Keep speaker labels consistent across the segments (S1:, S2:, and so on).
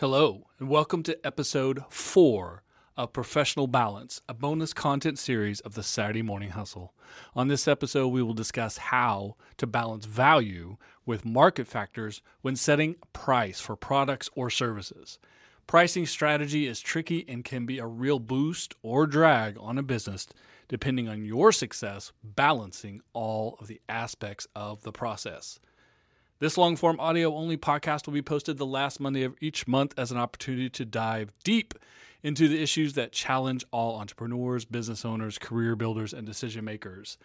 S1: Hello, and welcome to episode four of Professional Balance, a bonus content series of the Saturday Morning Hustle. On this episode, we will discuss how to balance value with market factors when setting price for products or services. Pricing strategy is tricky and can be a real boost or drag on a business depending on your success balancing all of the aspects of the process. This long form audio only podcast will be posted the last Monday of each month as an opportunity to dive deep into the issues that challenge all entrepreneurs, business owners, career builders, and decision makers.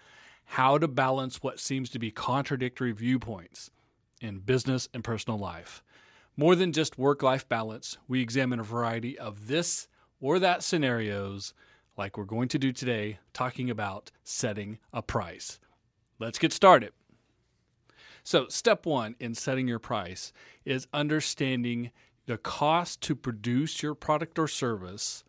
S1: How to balance what seems to be contradictory viewpoints in business and personal life. More than just work life balance, we examine a variety of this or that scenarios, like we're going to do today, talking about setting a price. Let's get started. So, step one in setting your price is understanding the cost to produce your product or service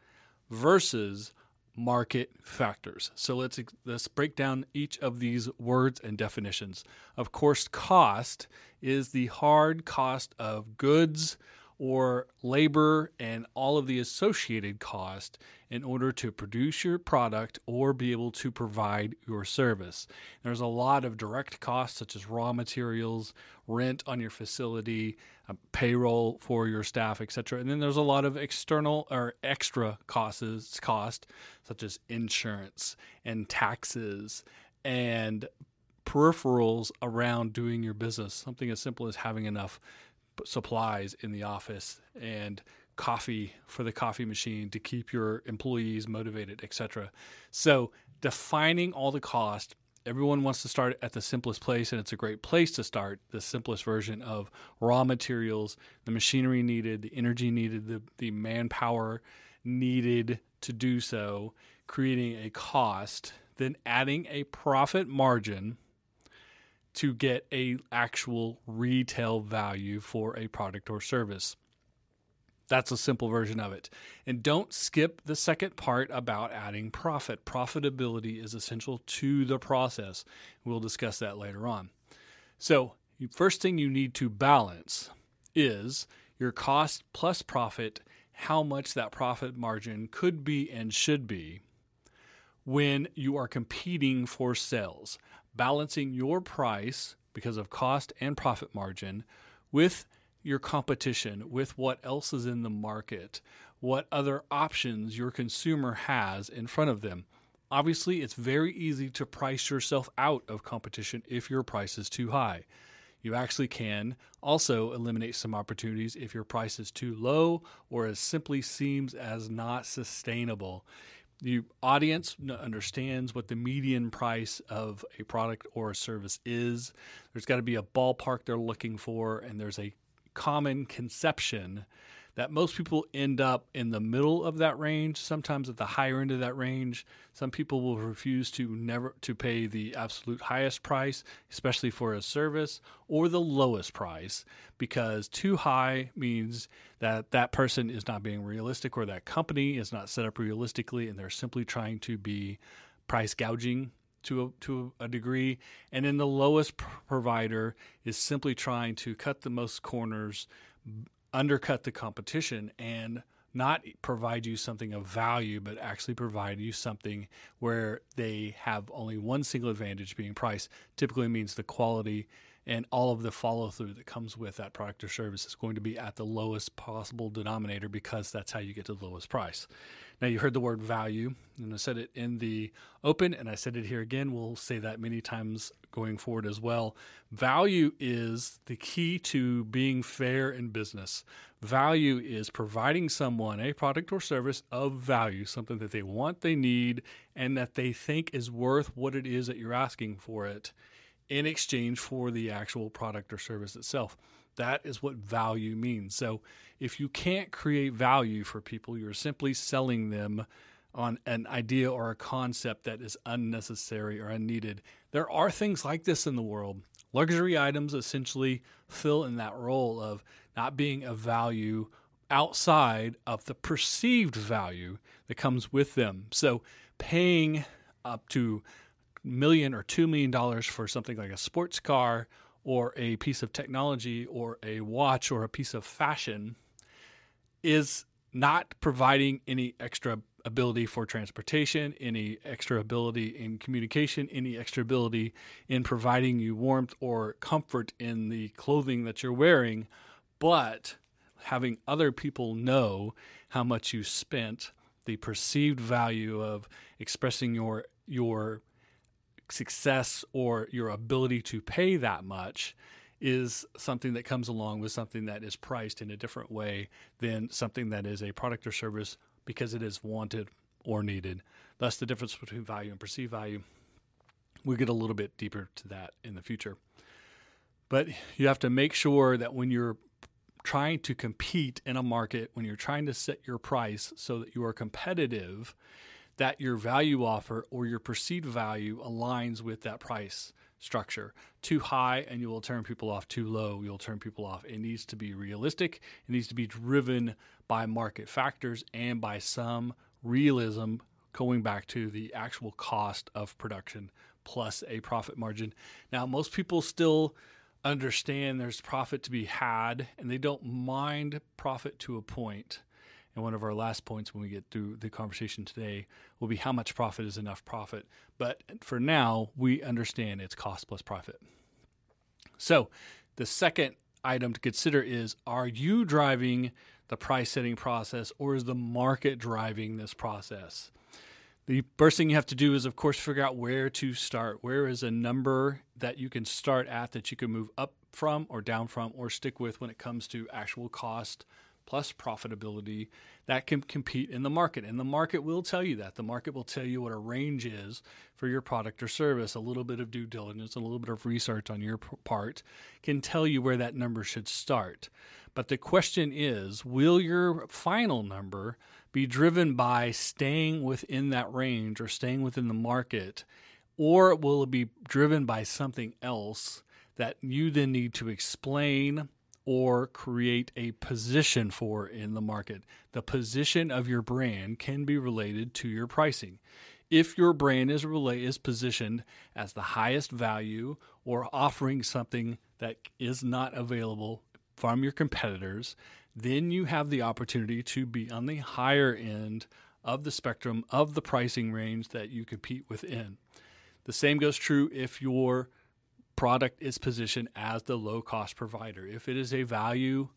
S1: versus market factors. So let's let's break down each of these words and definitions. Of course, cost is the hard cost of goods or labor and all of the associated cost in order to produce your product or be able to provide your service. There's a lot of direct costs such as raw materials, rent on your facility, uh, payroll for your staff, etc. And then there's a lot of external or extra costs cost such as insurance and taxes and peripherals around doing your business. Something as simple as having enough supplies in the office and coffee for the coffee machine to keep your employees motivated, etc. So defining all the cost everyone wants to start at the simplest place and it's a great place to start the simplest version of raw materials the machinery needed the energy needed the, the manpower needed to do so creating a cost then adding a profit margin to get a actual retail value for a product or service. That's a simple version of it. And don't skip the second part about adding profit. Profitability is essential to the process. We'll discuss that later on. So, first thing you need to balance is your cost plus profit, how much that profit margin could be and should be when you are competing for sales balancing your price because of cost and profit margin with your competition, with what else is in the market, what other options your consumer has in front of them. Obviously, it's very easy to price yourself out of competition if your price is too high. You actually can also eliminate some opportunities if your price is too low or it simply seems as not sustainable the audience understands what the median price of a product or a service is. There's got to be a ballpark they're looking for, and there's a common conception that most people end up in the middle of that range, sometimes at the higher end of that range. Some people will refuse to never to pay the absolute highest price, especially for a service, or the lowest price because too high means that that person is not being realistic or that company is not set up realistically and they're simply trying to be price gouging to a, to a degree, and then the lowest provider is simply trying to cut the most corners, undercut the competition and not provide you something of value, but actually provide you something where they have only one single advantage being price, typically means the quality and all of the follow through that comes with that product or service is going to be at the lowest possible denominator because that's how you get to the lowest price. Now, you heard the word value, and I said it in the open, and I said it here again. We'll say that many times going forward as well. Value is the key to being fair in business. Value is providing someone a product or service of value, something that they want, they need, and that they think is worth what it is that you're asking for it in exchange for the actual product or service itself. That is what value means. So if you can't create value for people, you're simply selling them on an idea or a concept that is unnecessary or unneeded. There are things like this in the world. Luxury items essentially fill in that role of not being a value outside of the perceived value that comes with them. So paying up to million or two million dollars for something like a sports car or a piece of technology or a watch or a piece of fashion is not providing any extra ability for transportation, any extra ability in communication, any extra ability in providing you warmth or comfort in the clothing that you're wearing, but having other people know how much you spent, the perceived value of expressing your your success or your ability to pay that much is something that comes along with something that is priced in a different way than something that is a product or service because it is wanted or needed. Thus, the difference between value and perceived value. We'll get a little bit deeper to that in the future. But you have to make sure that when you're trying to compete in a market, when you're trying to set your price so that you are competitive, that your value offer or your perceived value aligns with that price structure. Too high and you will turn people off, too low, you'll turn people off. It needs to be realistic, it needs to be driven by market factors and by some realism going back to the actual cost of production plus a profit margin. Now, most people still understand there's profit to be had and they don't mind profit to a point and one of our last points when we get through the conversation today will be how much profit is enough profit. But for now, we understand it's cost plus profit. So the second item to consider is are you driving the price setting process or is the market driving this process? The first thing you have to do is, of course, figure out where to start. Where is a number that you can start at that you can move up from or down from or stick with when it comes to actual cost plus profitability that can compete in the market. And the market will tell you that. The market will tell you what a range is for your product or service. A little bit of due diligence, and a little bit of research on your part can tell you where that number should start. But the question is will your final number be driven by staying within that range or staying within the market? Or will it be driven by something else that you then need to explain or create a position for in the market. The position of your brand can be related to your pricing. If your brand is relate, is positioned as the highest value or offering something that is not available from your competitors, then you have the opportunity to be on the higher end of the spectrum of the pricing range that you compete within. The same goes true if your product is positioned as the low cost provider. If it is a value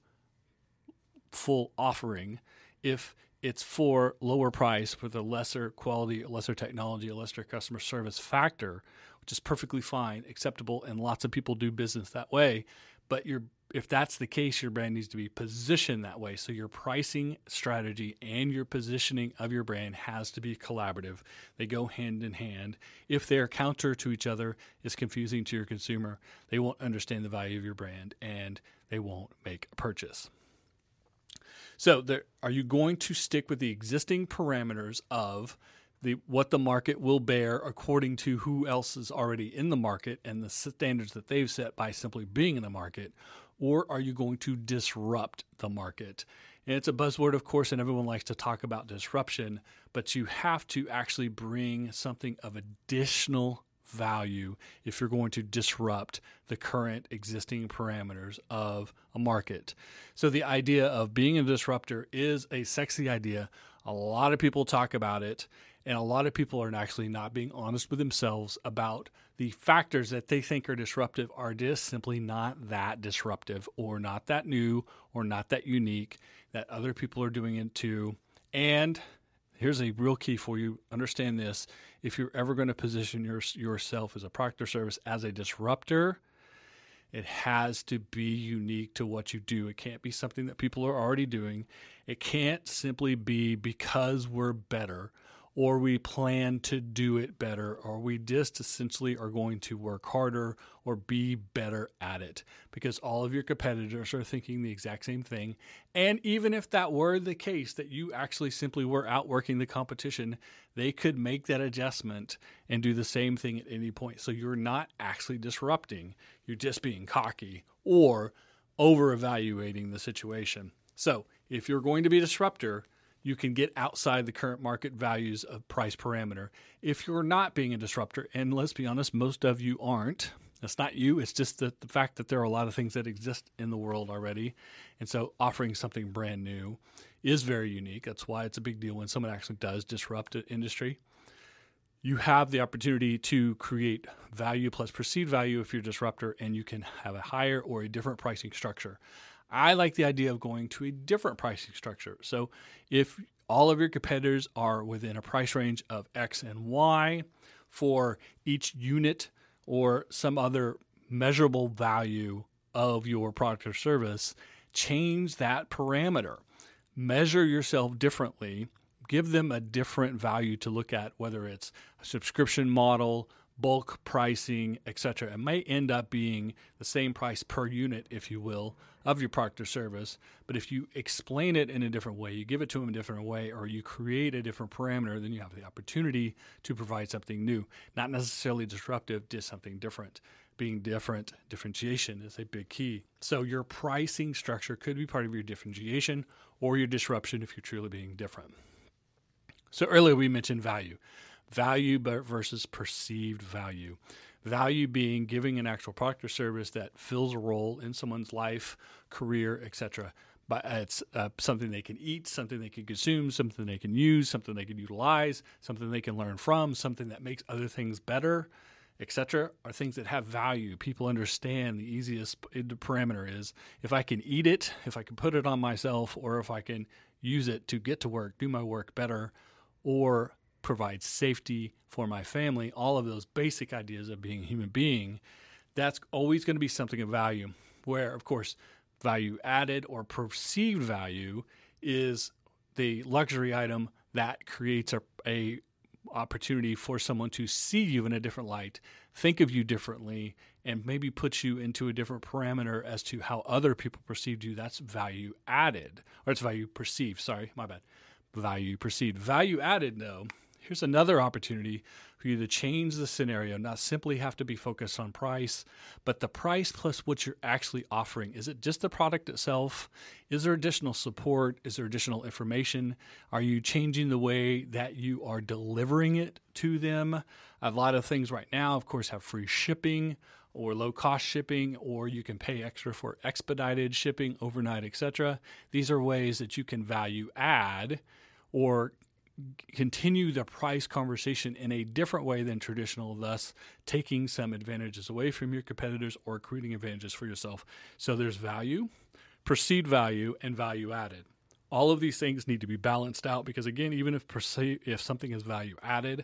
S1: full offering, if it's for lower price with a lesser quality, lesser technology, a lesser customer service factor, which is perfectly fine, acceptable, and lots of people do business that way. But you're if that's the case, your brand needs to be positioned that way. So your pricing strategy and your positioning of your brand has to be collaborative. They go hand in hand. If they're counter to each other, it's confusing to your consumer. They won't understand the value of your brand and they won't make a purchase. So, there, are you going to stick with the existing parameters of the what the market will bear according to who else is already in the market and the standards that they've set by simply being in the market, or are you going to disrupt the market? And it's a buzzword, of course, and everyone likes to talk about disruption, but you have to actually bring something of additional value if you're going to disrupt the current existing parameters of a market. So, the idea of being a disruptor is a sexy idea. A lot of people talk about it, and a lot of people are actually not being honest with themselves about the factors that they think are disruptive are just simply not that disruptive or not that new or not that unique that other people are doing it too. And here's a real key for you. Understand this. If you're ever going to position your, yourself as a product or service as a disruptor it has to be unique to what you do. It can't be something that people are already doing. It can't simply be because we're better or we plan to do it better, or we just essentially are going to work harder or be better at it because all of your competitors are thinking the exact same thing. And even if that were the case, that you actually simply were outworking the competition, they could make that adjustment and do the same thing at any point. So you're not actually disrupting, you're just being cocky or over evaluating the situation. So if you're going to be a disruptor, you can get outside the current market values of price parameter. If you're not being a disruptor, and let's be honest, most of you aren't, that's not you, it's just the, the fact that there are a lot of things that exist in the world already. And so offering something brand new is very unique. That's why it's a big deal when someone actually does disrupt an industry. You have the opportunity to create value plus perceived value if you're a disruptor, and you can have a higher or a different pricing structure. I like the idea of going to a different pricing structure. So if all of your competitors are within a price range of X and Y for each unit or some other measurable value of your product or service, change that parameter. Measure yourself differently. Give them a different value to look at, whether it's a subscription model, bulk pricing, etc. It may end up being the same price per unit, if you will, of your product or service. But if you explain it in a different way, you give it to them a different way, or you create a different parameter, then you have the opportunity to provide something new. Not necessarily disruptive, just something different. Being different, differentiation is a big key. So your pricing structure could be part of your differentiation or your disruption if you're truly being different. So earlier we mentioned value value versus perceived value. Value being giving an actual product or service that fills a role in someone's life, career, etc. But it's uh, something they can eat, something they can consume, something they can use, something they can utilize, something they can learn from, something that makes other things better, etc. Are things that have value. People understand the easiest parameter is if I can eat it, if I can put it on myself, or if I can use it to get to work, do my work better, or provide safety for my family, all of those basic ideas of being a human being, that's always going to be something of value. Where, of course, value added or perceived value is the luxury item that creates a, a opportunity for someone to see you in a different light, think of you differently, and maybe put you into a different parameter as to how other people perceived you. That's value added, or it's value perceived. Sorry, my bad. Value perceived. Value added, though, here's another opportunity for you to change the scenario, not simply have to be focused on price, but the price plus what you're actually offering. Is it just the product itself? Is there additional support? Is there additional information? Are you changing the way that you are delivering it to them? A lot of things right now, of course, have free shipping or low cost shipping or you can pay extra for expedited shipping overnight etc these are ways that you can value add or continue the price conversation in a different way than traditional, thus taking some advantages away from your competitors or creating advantages for yourself. So there's value, perceived value, and value added. All of these things need to be balanced out because again, even if perceive, if something is value added,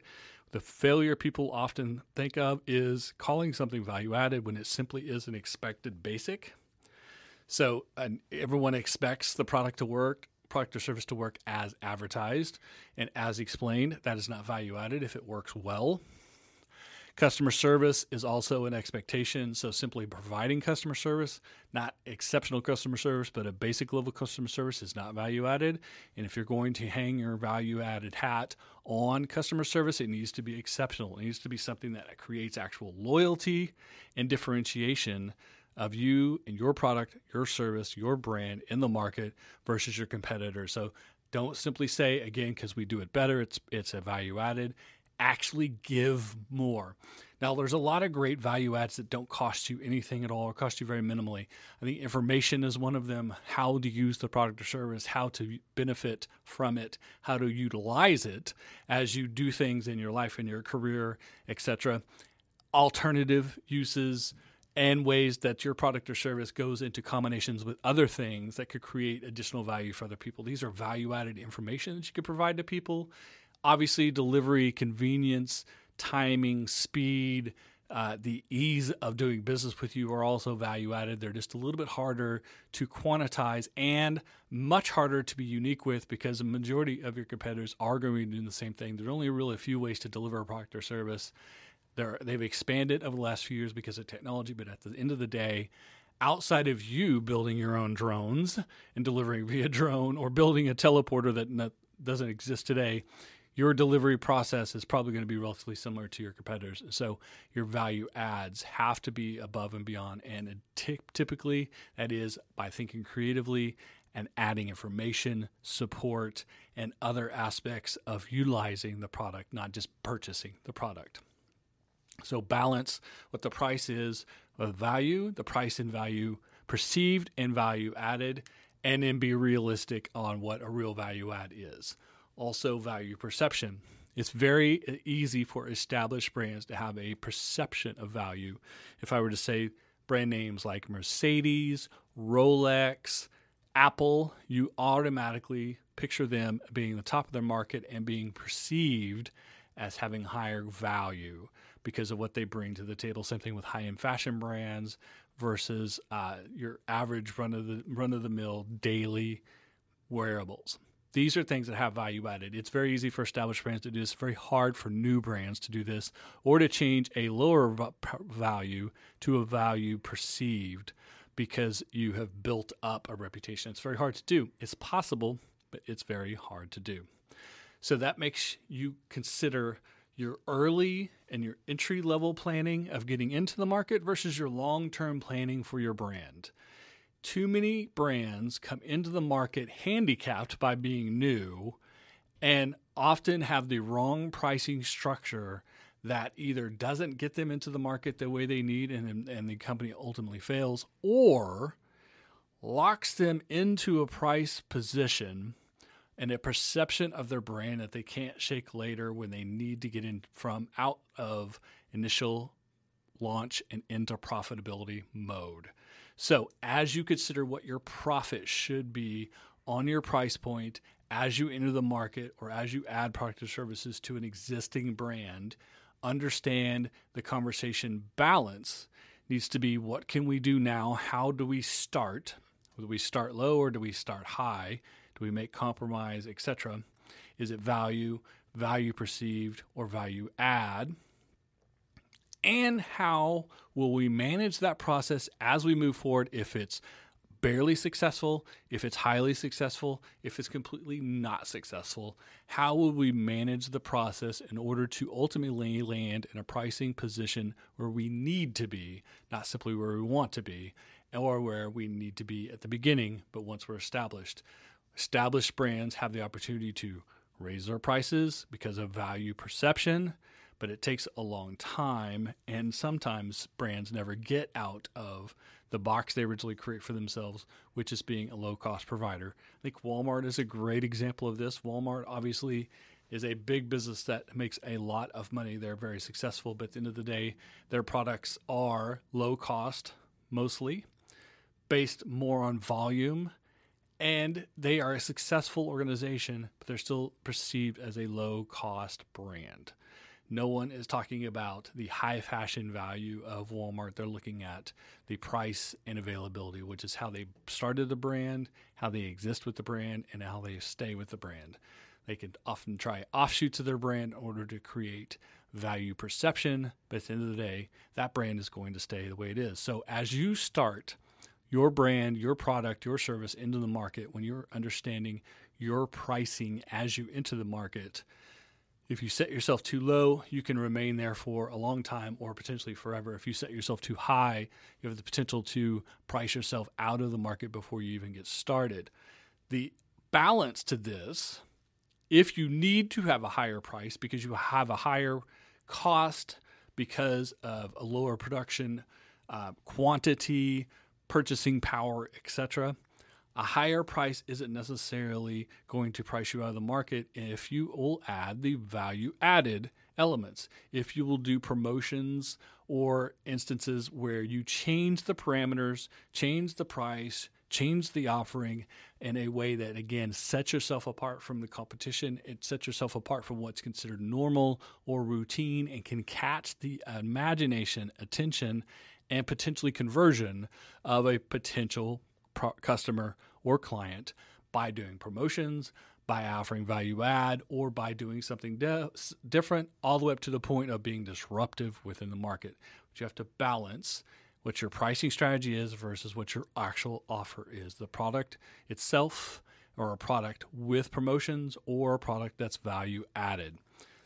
S1: the failure people often think of is calling something value added when it simply is an expected basic. So everyone expects the product to work product or service to work as advertised and as explained. That is not value added if it works well. Customer service is also an expectation. So, simply providing customer service, not exceptional customer service, but a basic level customer service is not value added. And if you're going to hang your value added hat on customer service, it needs to be exceptional. It needs to be something that creates actual loyalty and differentiation of you and your product, your service, your brand in the market versus your competitor. So don't simply say again because we do it better. It's it's a value added. Actually, give more. Now, there's a lot of great value adds that don't cost you anything at all or cost you very minimally. I think information is one of them. How to use the product or service, how to benefit from it, how to utilize it as you do things in your life, in your career, etc. Alternative uses and ways that your product or service goes into combinations with other things that could create additional value for other people. These are value added information that you could provide to people. Obviously, delivery, convenience, timing, speed, uh, the ease of doing business with you are also value added. They're just a little bit harder to quantize and much harder to be unique with because the majority of your competitors are going to be doing the same thing. There's only really a few ways to deliver a product or service. They're, they've expanded over the last few years because of technology, but at the end of the day, outside of you building your own drones and delivering via drone or building a teleporter that doesn't exist today, your delivery process is probably going to be relatively similar to your competitors. So your value adds have to be above and beyond. And t- typically, that is by thinking creatively and adding information, support, and other aspects of utilizing the product, not just purchasing the product. So balance what the price is with value, the price and value perceived and value added, and then be realistic on what a real value add is. Also, value perception. It's very easy for established brands to have a perception of value. If I were to say brand names like Mercedes, Rolex, Apple, you automatically picture them being the top of their market and being perceived as having higher value because of what they bring to the table. Same thing with high end fashion brands versus uh, your average run of the run of the mill daily wearables. These are things that have value added. It's very easy for established brands to do this. It's very hard for new brands to do this or to change a lower value to a value perceived because you have built up a reputation. It's very hard to do. It's possible, but it's very hard to do. So that makes you consider your early and your entry level planning of getting into the market versus your long term planning for your brand. Too many brands come into the market handicapped by being new and often have the wrong pricing structure that either doesn't get them into the market the way they need and, and the company ultimately fails or locks them into a price position and a perception of their brand that they can't shake later when they need to get in from out of initial launch and into profitability mode. So, as you consider what your profit should be on your price point as you enter the market or as you add product or services to an existing brand, understand the conversation balance needs to be what can we do now? How do we start? Do we start low or do we start high? Do we make compromise, etc.? Is it value, value perceived, or value add? And how will we manage that process as we move forward if it's barely successful, if it's highly successful, if it's completely not successful? How will we manage the process in order to ultimately land in a pricing position where we need to be, not simply where we want to be, or where we need to be at the beginning, but once we're established? Established brands have the opportunity to raise their prices because of value perception, but it takes a long time. And sometimes brands never get out of the box they originally create for themselves, which is being a low cost provider. I think Walmart is a great example of this. Walmart obviously is a big business that makes a lot of money. They're very successful, but at the end of the day, their products are low cost mostly, based more on volume and they are a successful organization, but they're still perceived as a low cost brand. No one is talking about the high fashion value of Walmart. They're looking at the price and availability, which is how they started the brand, how they exist with the brand, and how they stay with the brand. They can often try offshoots of their brand in order to create value perception, but at the end of the day, that brand is going to stay the way it is. So as you start your brand, your product, your service into the market, when you're understanding your pricing as you enter the market, if you set yourself too low, you can remain there for a long time or potentially forever. If you set yourself too high, you have the potential to price yourself out of the market before you even get started. The balance to this, if you need to have a higher price because you have a higher cost because of a lower production uh, quantity, purchasing power, etc. A higher price isn't necessarily going to price you out of the market if you will add the value added elements. If you will do promotions or instances where you change the parameters, change the price, change the offering in a way that again sets yourself apart from the competition it sets yourself apart from what's considered normal or routine and can catch the imagination attention and potentially conversion of a potential pro- customer or client by doing promotions, by offering value add, or by doing something de- different, all the way up to the point of being disruptive within the market. But you have to balance what your pricing strategy is versus what your actual offer is. The product itself, or a product with promotions, or a product that's value added.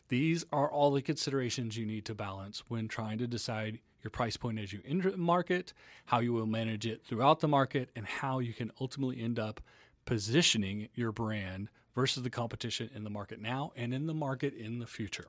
S1: These are all the considerations you need to balance when trying to decide your price point as you enter the market, how you will manage it throughout the market, and how you can ultimately end up positioning your brand versus the competition in the market now and in the market in the future.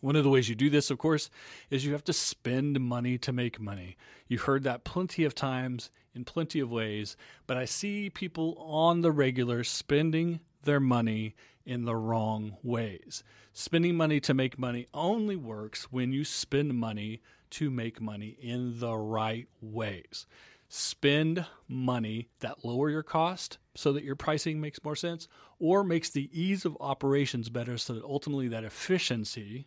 S1: One of the ways you do this, of course, is you have to spend money to make money. You've heard that plenty of times in plenty of ways, but I see people on the regular spending their money in the wrong ways. Spending money to make money only works when you spend money to make money in the right ways. Spend money that lower your cost so that your pricing makes more sense or makes the ease of operations better so that ultimately that efficiency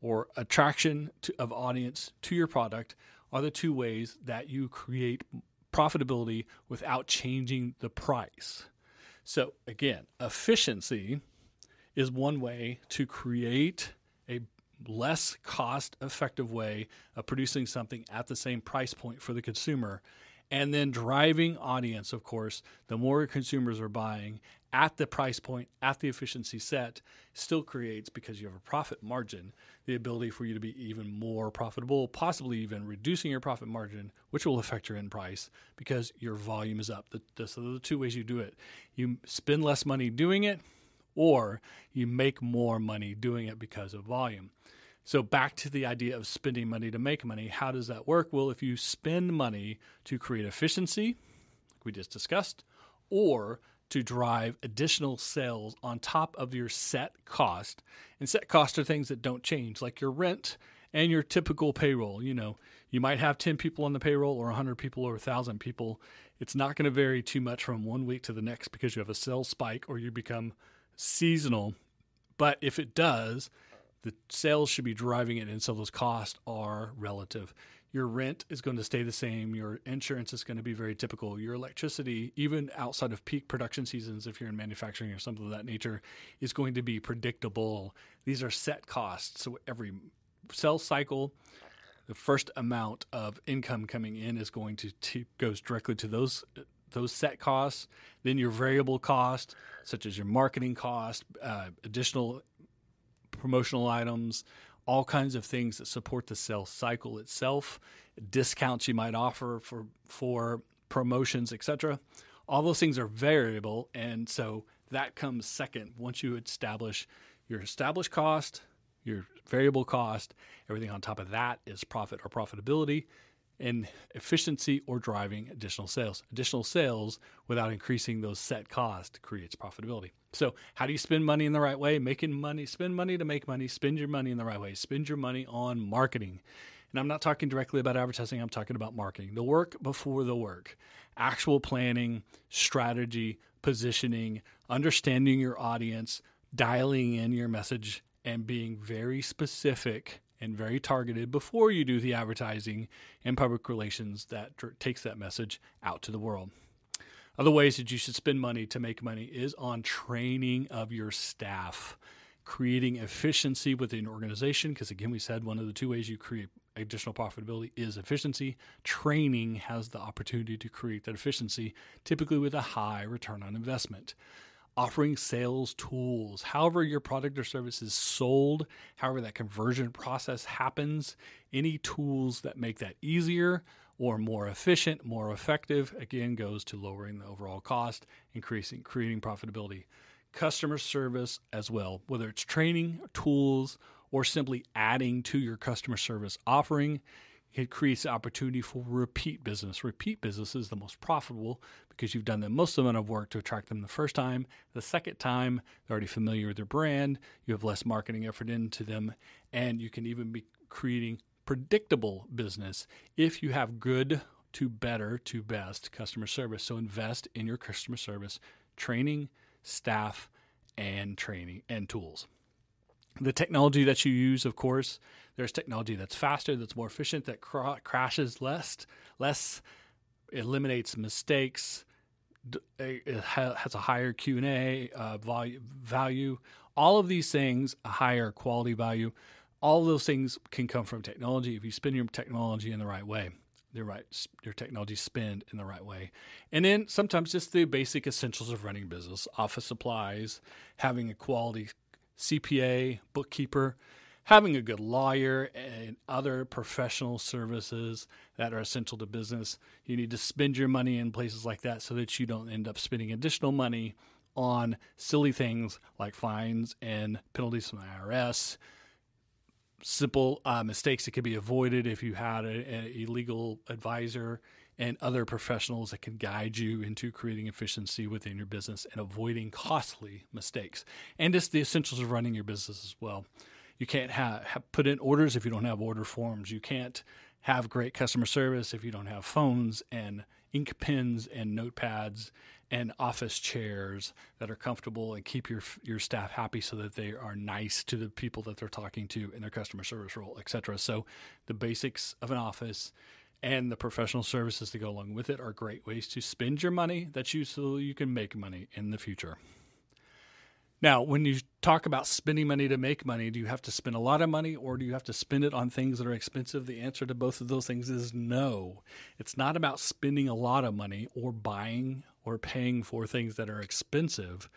S1: or attraction to, of audience to your product are the two ways that you create profitability without changing the price. So, again, efficiency is one way to create less cost effective way of producing something at the same price point for the consumer. And then driving audience of course the more consumers are buying at the price point at the efficiency set still creates because you have a profit margin the ability for you to be even more profitable possibly even reducing your profit margin which will affect your end price because your volume is up. The, the, so the two ways you do it you spend less money doing it or you make more money doing it because of volume so back to the idea of spending money to make money. How does that work? Well, if you spend money to create efficiency, like we just discussed, or to drive additional sales on top of your set cost. And set costs are things that don't change, like your rent and your typical payroll. You know, you might have 10 people on the payroll or 100 people or 1,000 people. It's not going to vary too much from one week to the next because you have a sales spike or you become seasonal. But if it does, the sales should be driving it, and so those costs are relative. Your rent is going to stay the same. Your insurance is going to be very typical. Your electricity, even outside of peak production seasons, if you're in manufacturing or something of that nature, is going to be predictable. These are set costs. So every sales cycle, the first amount of income coming in is going to goes directly to those those set costs. Then your variable cost, such as your marketing cost, uh, additional promotional items, all kinds of things that support the sales cycle itself, discounts you might offer for for promotions, etc. All those things are variable, and so that comes second once you establish your established cost, your variable cost, everything on top of that is profit or profitability and efficiency or driving additional sales. Additional sales without increasing those set costs creates profitability. So, how do you spend money in the right way? Making money, spend money to make money, spend your money in the right way. Spend your money on marketing. And I'm not talking directly about advertising, I'm talking about marketing. The work before the work. Actual planning, strategy, positioning, understanding your audience, dialing in your message and being very specific and very targeted before you do the advertising and public relations that takes that message out to the world. Other ways that you should spend money to make money is on training of your staff, creating efficiency within an organization. Because again, we said one of the two ways you create additional profitability is efficiency. Training has the opportunity to create that efficiency, typically with a high return on investment offering sales tools, however your product or service is sold, however that conversion process happens, any tools that make that easier or more efficient, more effective, again goes to lowering the overall cost, increasing creating profitability. Customer service as well, whether it's training, tools, or simply adding to your customer service offering, it creates opportunity for repeat business. Repeat business is the most profitable because you've done the most amount of work to attract them the first time. The second time, they're already familiar with your brand. You have less marketing effort into them, and you can even be creating predictable business if you have good to better to best customer service. So invest in your customer service training, staff, and training and tools. The technology that you use, of course, there's technology that's faster, that's more efficient, that cr- crashes less, less eliminates mistakes, it has a higher Q and A uh, value. All of these things, a higher quality value. All those things can come from technology if you spend your technology in the right way. Your right, your technology spend in the right way, and then sometimes just the basic essentials of running business: office supplies, having a quality CPA, bookkeeper, having a good lawyer, and other professional services that are essential to business. You need to spend your money in places like that so that you don't end up spending additional money on silly things like fines and penalties from the IRS, simple uh, mistakes that could be avoided if you had a, a legal advisor and other professionals that can guide you into creating efficiency within your business and avoiding costly mistakes. And just the essentials of running your business as well. You can't have, have put in orders if you don't have order forms. You can't have great customer service if you don't have phones and ink pens and notepads and office chairs that are comfortable and keep your your staff happy so that they are nice to the people that they're talking to in their customer service role, etc. So the basics of an office and the professional services that go along with it are great ways to spend your money that you so you can make money in the future. Now, when you talk about spending money to make money, do you have to spend a lot of money or do you have to spend it on things that are expensive? The answer to both of those things is no. It's not about spending a lot of money or buying or paying for things that are expensive.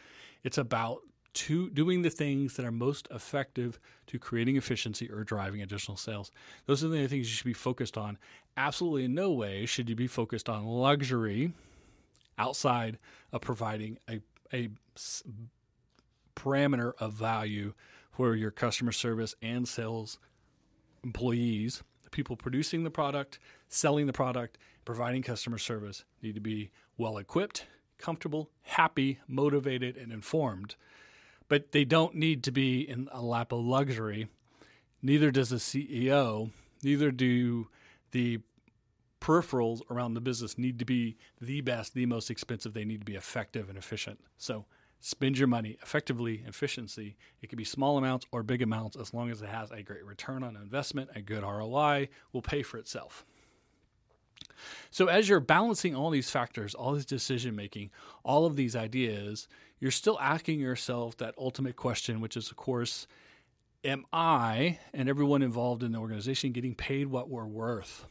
S1: It's about to doing the things that are most effective to creating efficiency or driving additional sales. Those are the things you should be focused on. Absolutely in no way should you be focused on luxury outside of providing a, a parameter of value for your customer service and sales employees, the people producing the product, selling the product, providing customer service need to be well equipped, comfortable, happy, motivated, and informed but they don't need to be in a lap of luxury. Neither does the CEO, neither do the peripherals around the business need to be the best, the most expensive. They need to be effective and efficient. So spend your money effectively, efficiency. It can be small amounts or big amounts as long as it has a great return on investment, a good ROI will pay for itself. So, as you're balancing all these factors, all this decision making, all of these ideas, you're still asking yourself that ultimate question, which is, of course, am I and everyone involved in the organization getting paid what we're worth?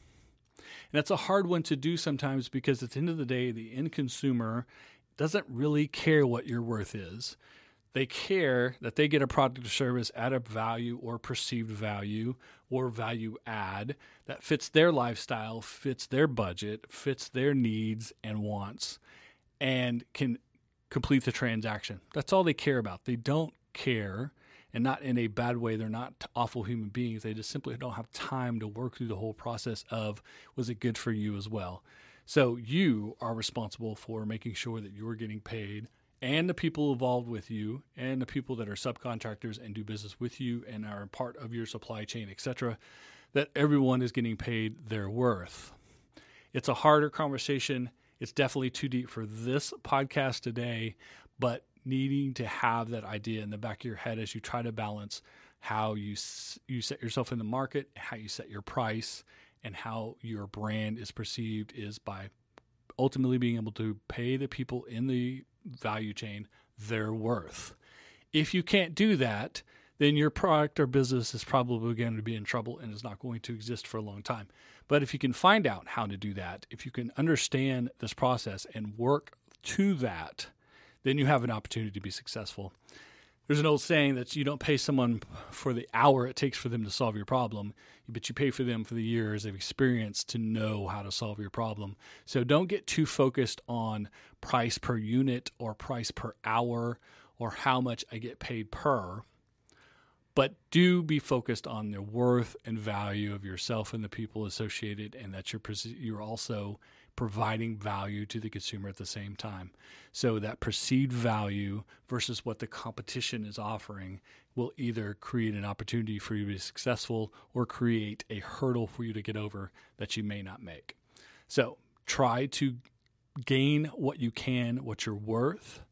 S1: And that's a hard one to do sometimes because at the end of the day, the end consumer doesn't really care what your worth is. They care that they get a product or service at a value or perceived value or value add that fits their lifestyle, fits their budget, fits their needs and wants, and can complete the transaction. That's all they care about. They don't care, and not in a bad way. They're not awful human beings. They just simply don't have time to work through the whole process of was it good for you as well. So you are responsible for making sure that you're getting paid and the people involved with you and the people that are subcontractors and do business with you and are part of your supply chain, etc., that everyone is getting paid their worth. It's a harder conversation. It's definitely too deep for this podcast today, but needing to have that idea in the back of your head as you try to balance how you you set yourself in the market, how you set your price, and how your brand is perceived is by ultimately being able to pay the people in the value chain their worth. If you can't do that, then your product or business is probably going to be in trouble and is not going to exist for a long time. But if you can find out how to do that, if you can understand this process and work to that, then you have an opportunity to be successful. There's an old saying that you don't pay someone for the hour it takes for them to solve your problem, but you pay for them for the years of experience to know how to solve your problem. So don't get too focused on price per unit or price per hour or how much I get paid per. But do be focused on the worth and value of yourself and the people associated, and that you're you're also providing value to the consumer at the same time. So that perceived value versus what the competition is offering will either create an opportunity for you to be successful or create a hurdle for you to get over that you may not make. So try to gain what you can, what you're worth,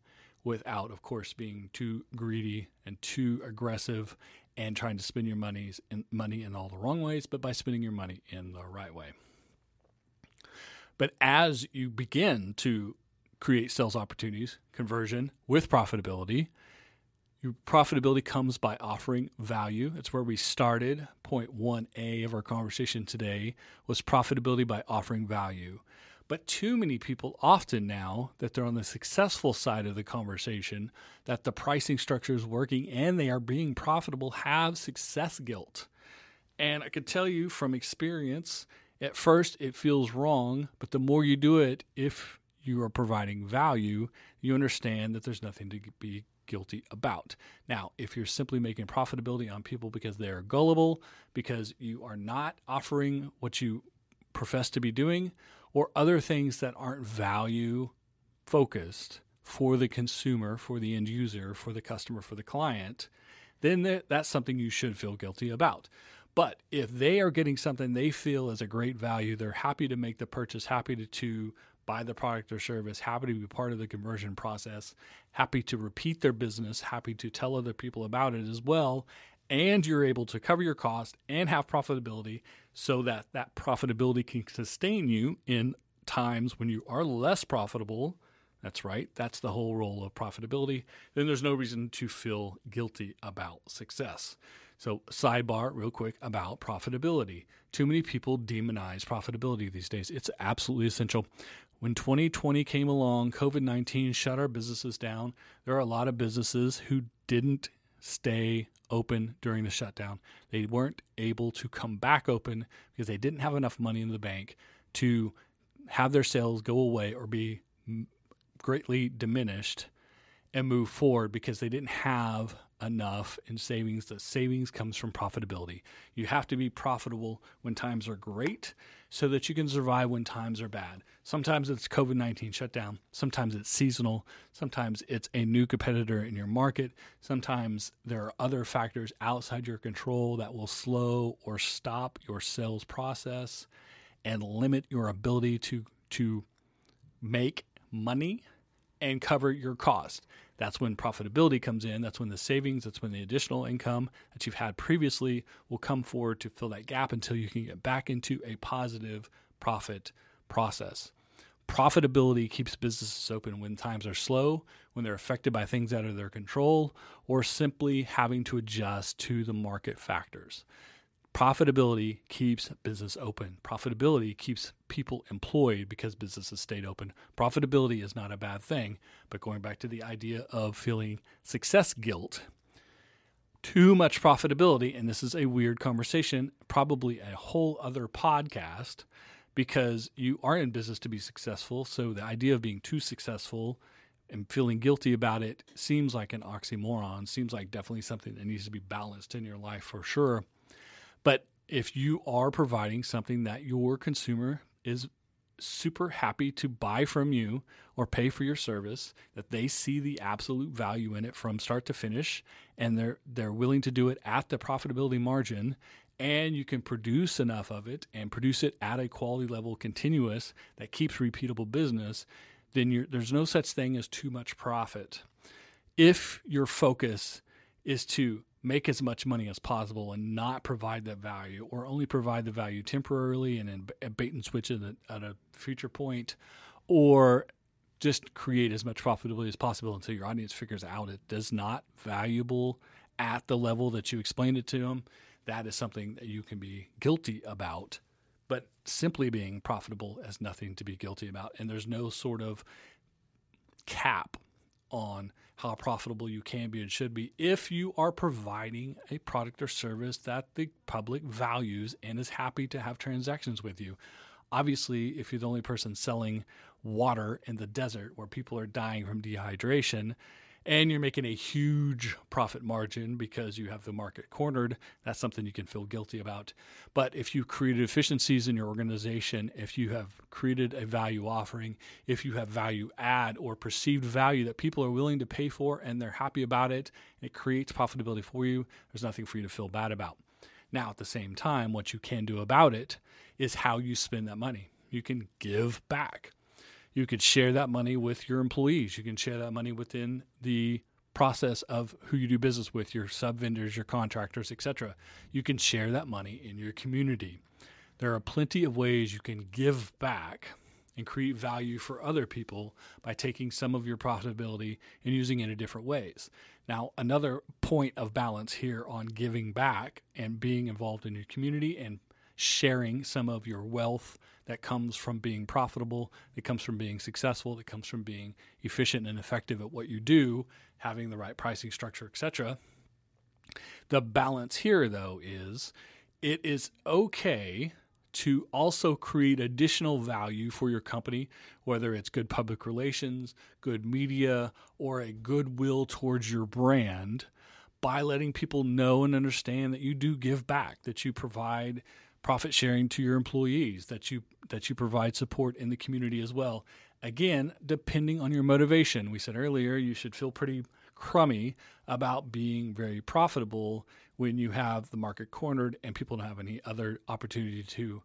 S1: without, of course, being too greedy and too aggressive and trying to spend your money's in, money in all the wrong ways, but by spending your money in the right way. But as you begin to create sales opportunities, conversion with profitability, your profitability comes by offering value. It's where we started. Point 1A of our conversation today was profitability by offering value. But too many people often now that they're on the successful side of the conversation, that the pricing structure is working and they are being profitable, have success guilt. And I can tell you from experience, at first, it feels wrong, but the more you do it, if you are providing value, you understand that there's nothing to be guilty about. Now, if you're simply making profitability on people because they're gullible, because you are not offering what you profess to be doing, or other things that aren't value focused for the consumer, for the end user, for the customer, for the client, then that's something you should feel guilty about. But if they are getting something they feel is a great value, they're happy to make the purchase, happy to, to buy the product or service, happy to be part of the conversion process, happy to repeat their business, happy to tell other people about it as well, and you're able to cover your cost and have profitability so that that profitability can sustain you in times when you are less profitable. That's right. That's the whole role of profitability. Then there's no reason to feel guilty about success. So, sidebar, real quick, about profitability. Too many people demonize profitability these days. It's absolutely essential. When 2020 came along, COVID 19 shut our businesses down. There are a lot of businesses who didn't stay open during the shutdown. They weren't able to come back open because they didn't have enough money in the bank to have their sales go away or be greatly diminished and move forward because they didn't have enough in savings. The savings comes from profitability. You have to be profitable when times are great so that you can survive when times are bad. Sometimes it's COVID 19 shutdown, sometimes it's seasonal, sometimes it's a new competitor in your market, sometimes there are other factors outside your control that will slow or stop your sales process and limit your ability to, to make money and cover your cost. That's when profitability comes in. That's when the savings, that's when the additional income that you've had previously will come forward to fill that gap until you can get back into a positive profit process. Profitability keeps businesses open when times are slow, when they're affected by things out of their control, or simply having to adjust to the market factors. Profitability keeps business open. Profitability keeps people employed because businesses stayed open. Profitability is not a bad thing, but going back to the idea of feeling success guilt, too much profitability, and this is a weird conversation, probably a whole other podcast because you are in business to be successful. So the idea of being too successful and feeling guilty about it seems like an oxymoron, seems like definitely something that needs to be balanced in your life for sure. But if you are providing something that your consumer is super happy to buy from you or pay for your service that they see the absolute value in it from start to finish and they're they're willing to do it at the profitability margin and you can produce enough of it and produce it at a quality level continuous that keeps repeatable business then there's no such thing as too much profit. If your focus is to make as much money as possible and not provide that value or only provide the value temporarily and then uh, bait and switch it at a future point or just create as much profitability as possible until your audience figures out it does not valuable at the level that you explained it to them that is something that you can be guilty about. But simply being profitable has nothing to be guilty about and there's no sort of cap on how profitable you can be and should be if you are providing a product or service that the public values and is happy to have transactions with you. Obviously, if you're the only person selling water in the desert where people are dying from dehydration, and you're making a huge profit margin because you have the market cornered, that's something you can feel guilty about. But if you created efficiencies in your organization, if you have created a value offering, if you have value add or perceived value that people are willing to pay for and they're happy about it, it creates profitability for you, there's nothing for you to feel bad about. Now, at the same time, what you can do about it is how you spend that money. You can give back. You could share that money with your employees. You can share that money within the process of who you do business with, your sub vendors, your contractors, etc. You can share that money in your community. There are plenty of ways you can give back and create value for other people by taking some of your profitability and using it in different ways. Now, another point of balance here on giving back and being involved in your community and sharing some of your wealth that comes from being profitable, that comes from being successful, that comes from being efficient and effective at what you do, having the right pricing structure, etc. The balance here though is it is okay to also create additional value for your company, whether it's good public relations, good media, or a goodwill towards your brand, by letting people know and understand that you do give back, that you provide profit sharing to your employees, that you that you provide support in the community as well. Again, depending on your motivation. We said earlier you should feel pretty crummy about being very profitable when you have the market cornered and people don't have any other opportunity to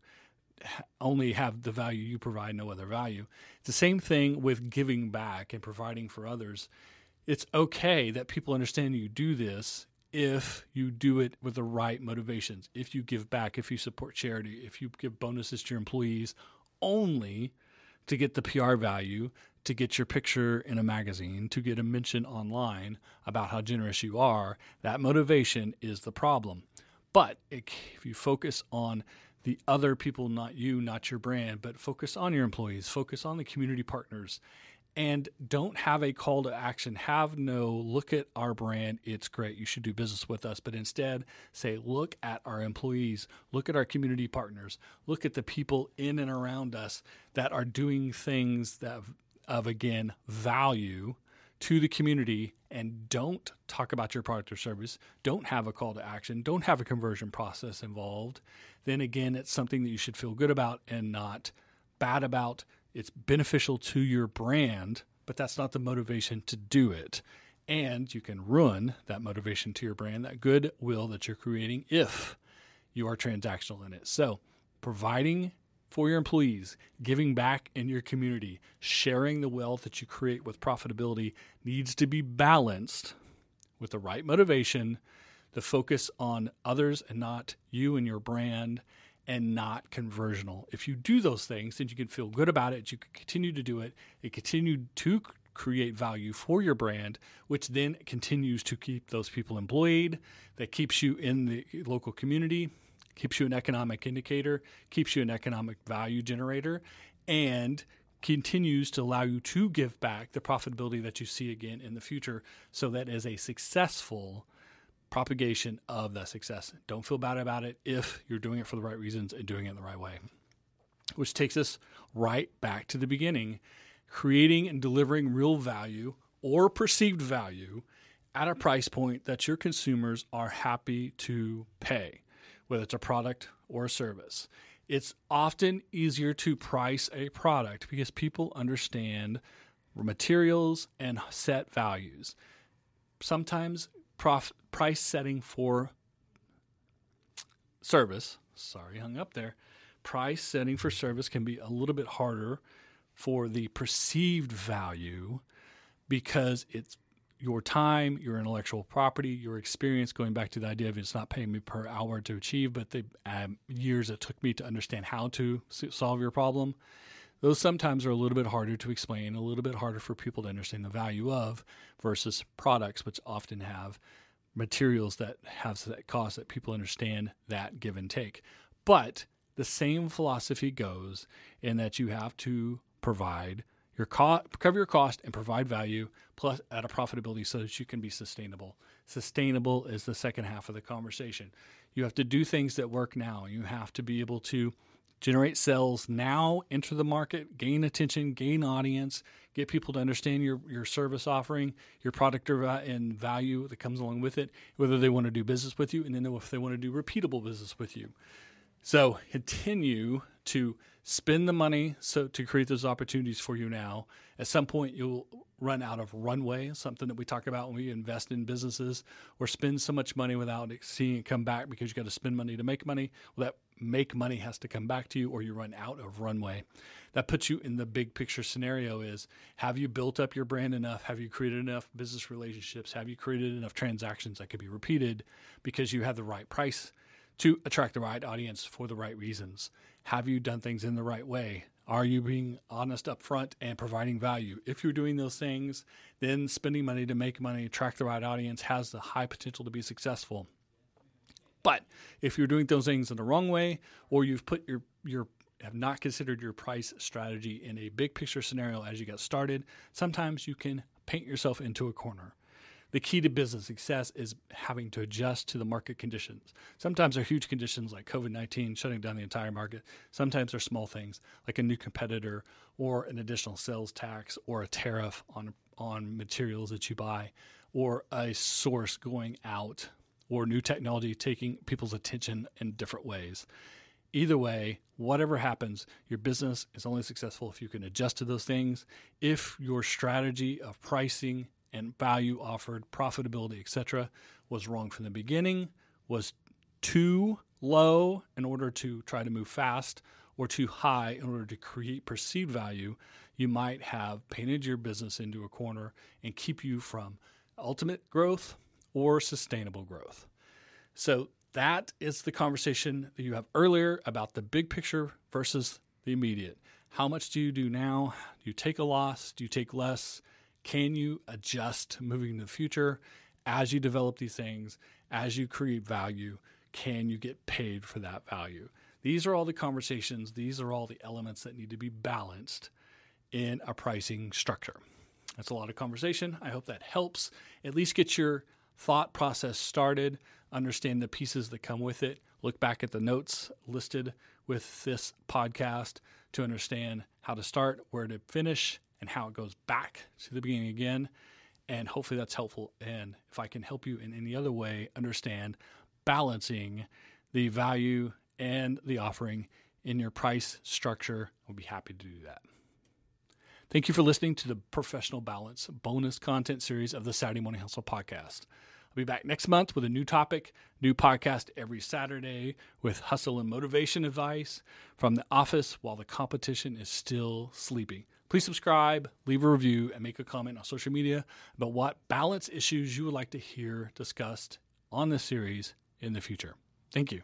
S1: only have the value you provide, no other value. It's the same thing with giving back and providing for others. It's okay that people understand you do this if you do it with the right motivations. If you give back, if you support charity, if you give bonuses to your employees only to get the PR value, to get your picture in a magazine, to get a mention online about how generous you are, that motivation is the problem. But if you focus on the other people, not you, not your brand, but focus on your employees, focus on the community partners, and don't have a call to action. Have no look at our brand. It's great. You should do business with us. But instead, say, look at our employees, look at our community partners, look at the people in and around us that are doing things that of again value to the community and don't talk about your product or service, don't have a call to action, don't have a conversion process involved, then again, it's something that you should feel good about and not bad about. It's beneficial to your brand, but that's not the motivation to do it. And you can ruin that motivation to your brand, that goodwill that you're creating if you are transactional in it. So, providing for your employees, giving back in your community, sharing the wealth that you create with profitability needs to be balanced with the right motivation, the focus on others and not you and your brand, and not conversional. If you do those things, then you can feel good about it. You can continue to do it. It continued to create value for your brand, which then continues to keep those people employed, that keeps you in the local community, keeps you an economic indicator, keeps you an economic value generator, and continues to allow you to give back the profitability that you see again in the future so that is a successful propagation of that success. Don't feel bad about it if you're doing it for the right reasons and doing it the right way. Which takes us right back to the beginning creating and delivering real value or perceived value at a price point that your consumers are happy to pay whether it's a product or a service. It's often easier to price a product because people understand materials and set values. Sometimes prof- price setting for service, sorry, hung up there. Price setting for service can be a little bit harder for the perceived value because it's your time, your intellectual property, your experience, going back to the idea of it's not paying me per hour to achieve, but the um, years it took me to understand how to solve your problem, those sometimes are a little bit harder to explain, a little bit harder for people to understand the value of versus products, which often have materials that have that cost that people understand that give and take. But the same philosophy goes in that you have to provide your co- cover your cost and provide value plus at a profitability so that you can be sustainable. Sustainable is the second half of the conversation. You have to do things that work now. You have to be able to generate sales now, enter the market, gain attention, gain audience, get people to understand your, your service offering, your product and value that comes along with it, whether they want to do business with you, and then if they want to do repeatable business with you. So continue to spend the money so to create those opportunities for you now. At some point, you'll run out of runway, something that we talk about when we invest in businesses, or spend so much money without seeing it come back because you got to spend money to make money. Well, that make money has to come back to you, or you run out of runway. That puts you in the big picture scenario: is have you built up your brand enough? Have you created enough business relationships? Have you created enough transactions that could be repeated because you have the right price? to attract the right audience for the right reasons? Have you done things in the right way? Are you being honest up front and providing value? If you're doing those things, then spending money to make money, attract the right audience has the high potential to be successful. But if you're doing those things in the wrong way, or you've put your your have not considered your price strategy in a big picture scenario as you get started, sometimes you can paint yourself into a corner. The key to business success is having to adjust to the market conditions. Sometimes they're huge conditions like COVID 19 shutting down the entire market. Sometimes they're small things like a new competitor or an additional sales tax or a tariff on, on materials that you buy or a source going out or new technology taking people's attention in different ways. Either way, whatever happens, your business is only successful if you can adjust to those things. If your strategy of pricing and value offered, profitability, etc., was wrong from the beginning, was too low in order to try to move fast, or too high in order to create perceived value, you might have painted your business into a corner and keep you from ultimate growth or sustainable growth. So, that is the conversation that you have earlier about the big picture versus the immediate. How much do you do now? Do you take a loss? Do you take less? Can you adjust moving in the future as you develop these things, as you create value? Can you get paid for that value? These are all the conversations, these are all the elements that need to be balanced in a pricing structure. That's a lot of conversation. I hope that helps at least get your thought process started, understand the pieces that come with it, look back at the notes listed with this podcast to understand how to start, where to finish, and how it goes back to the beginning again. And hopefully that's helpful. And if I can help you in any other way, understand balancing the value and the offering in your price structure, I'll be happy to do that. Thank you for listening to the Professional Balance bonus content series of the Saturday Morning Hustle podcast. I'll be back next month with a new topic, new podcast every Saturday with hustle and motivation advice from the office while the competition is still sleeping. Please subscribe, leave a review, and make a comment on social media about what balance issues you would like to hear discussed on this series in the future. Thank you.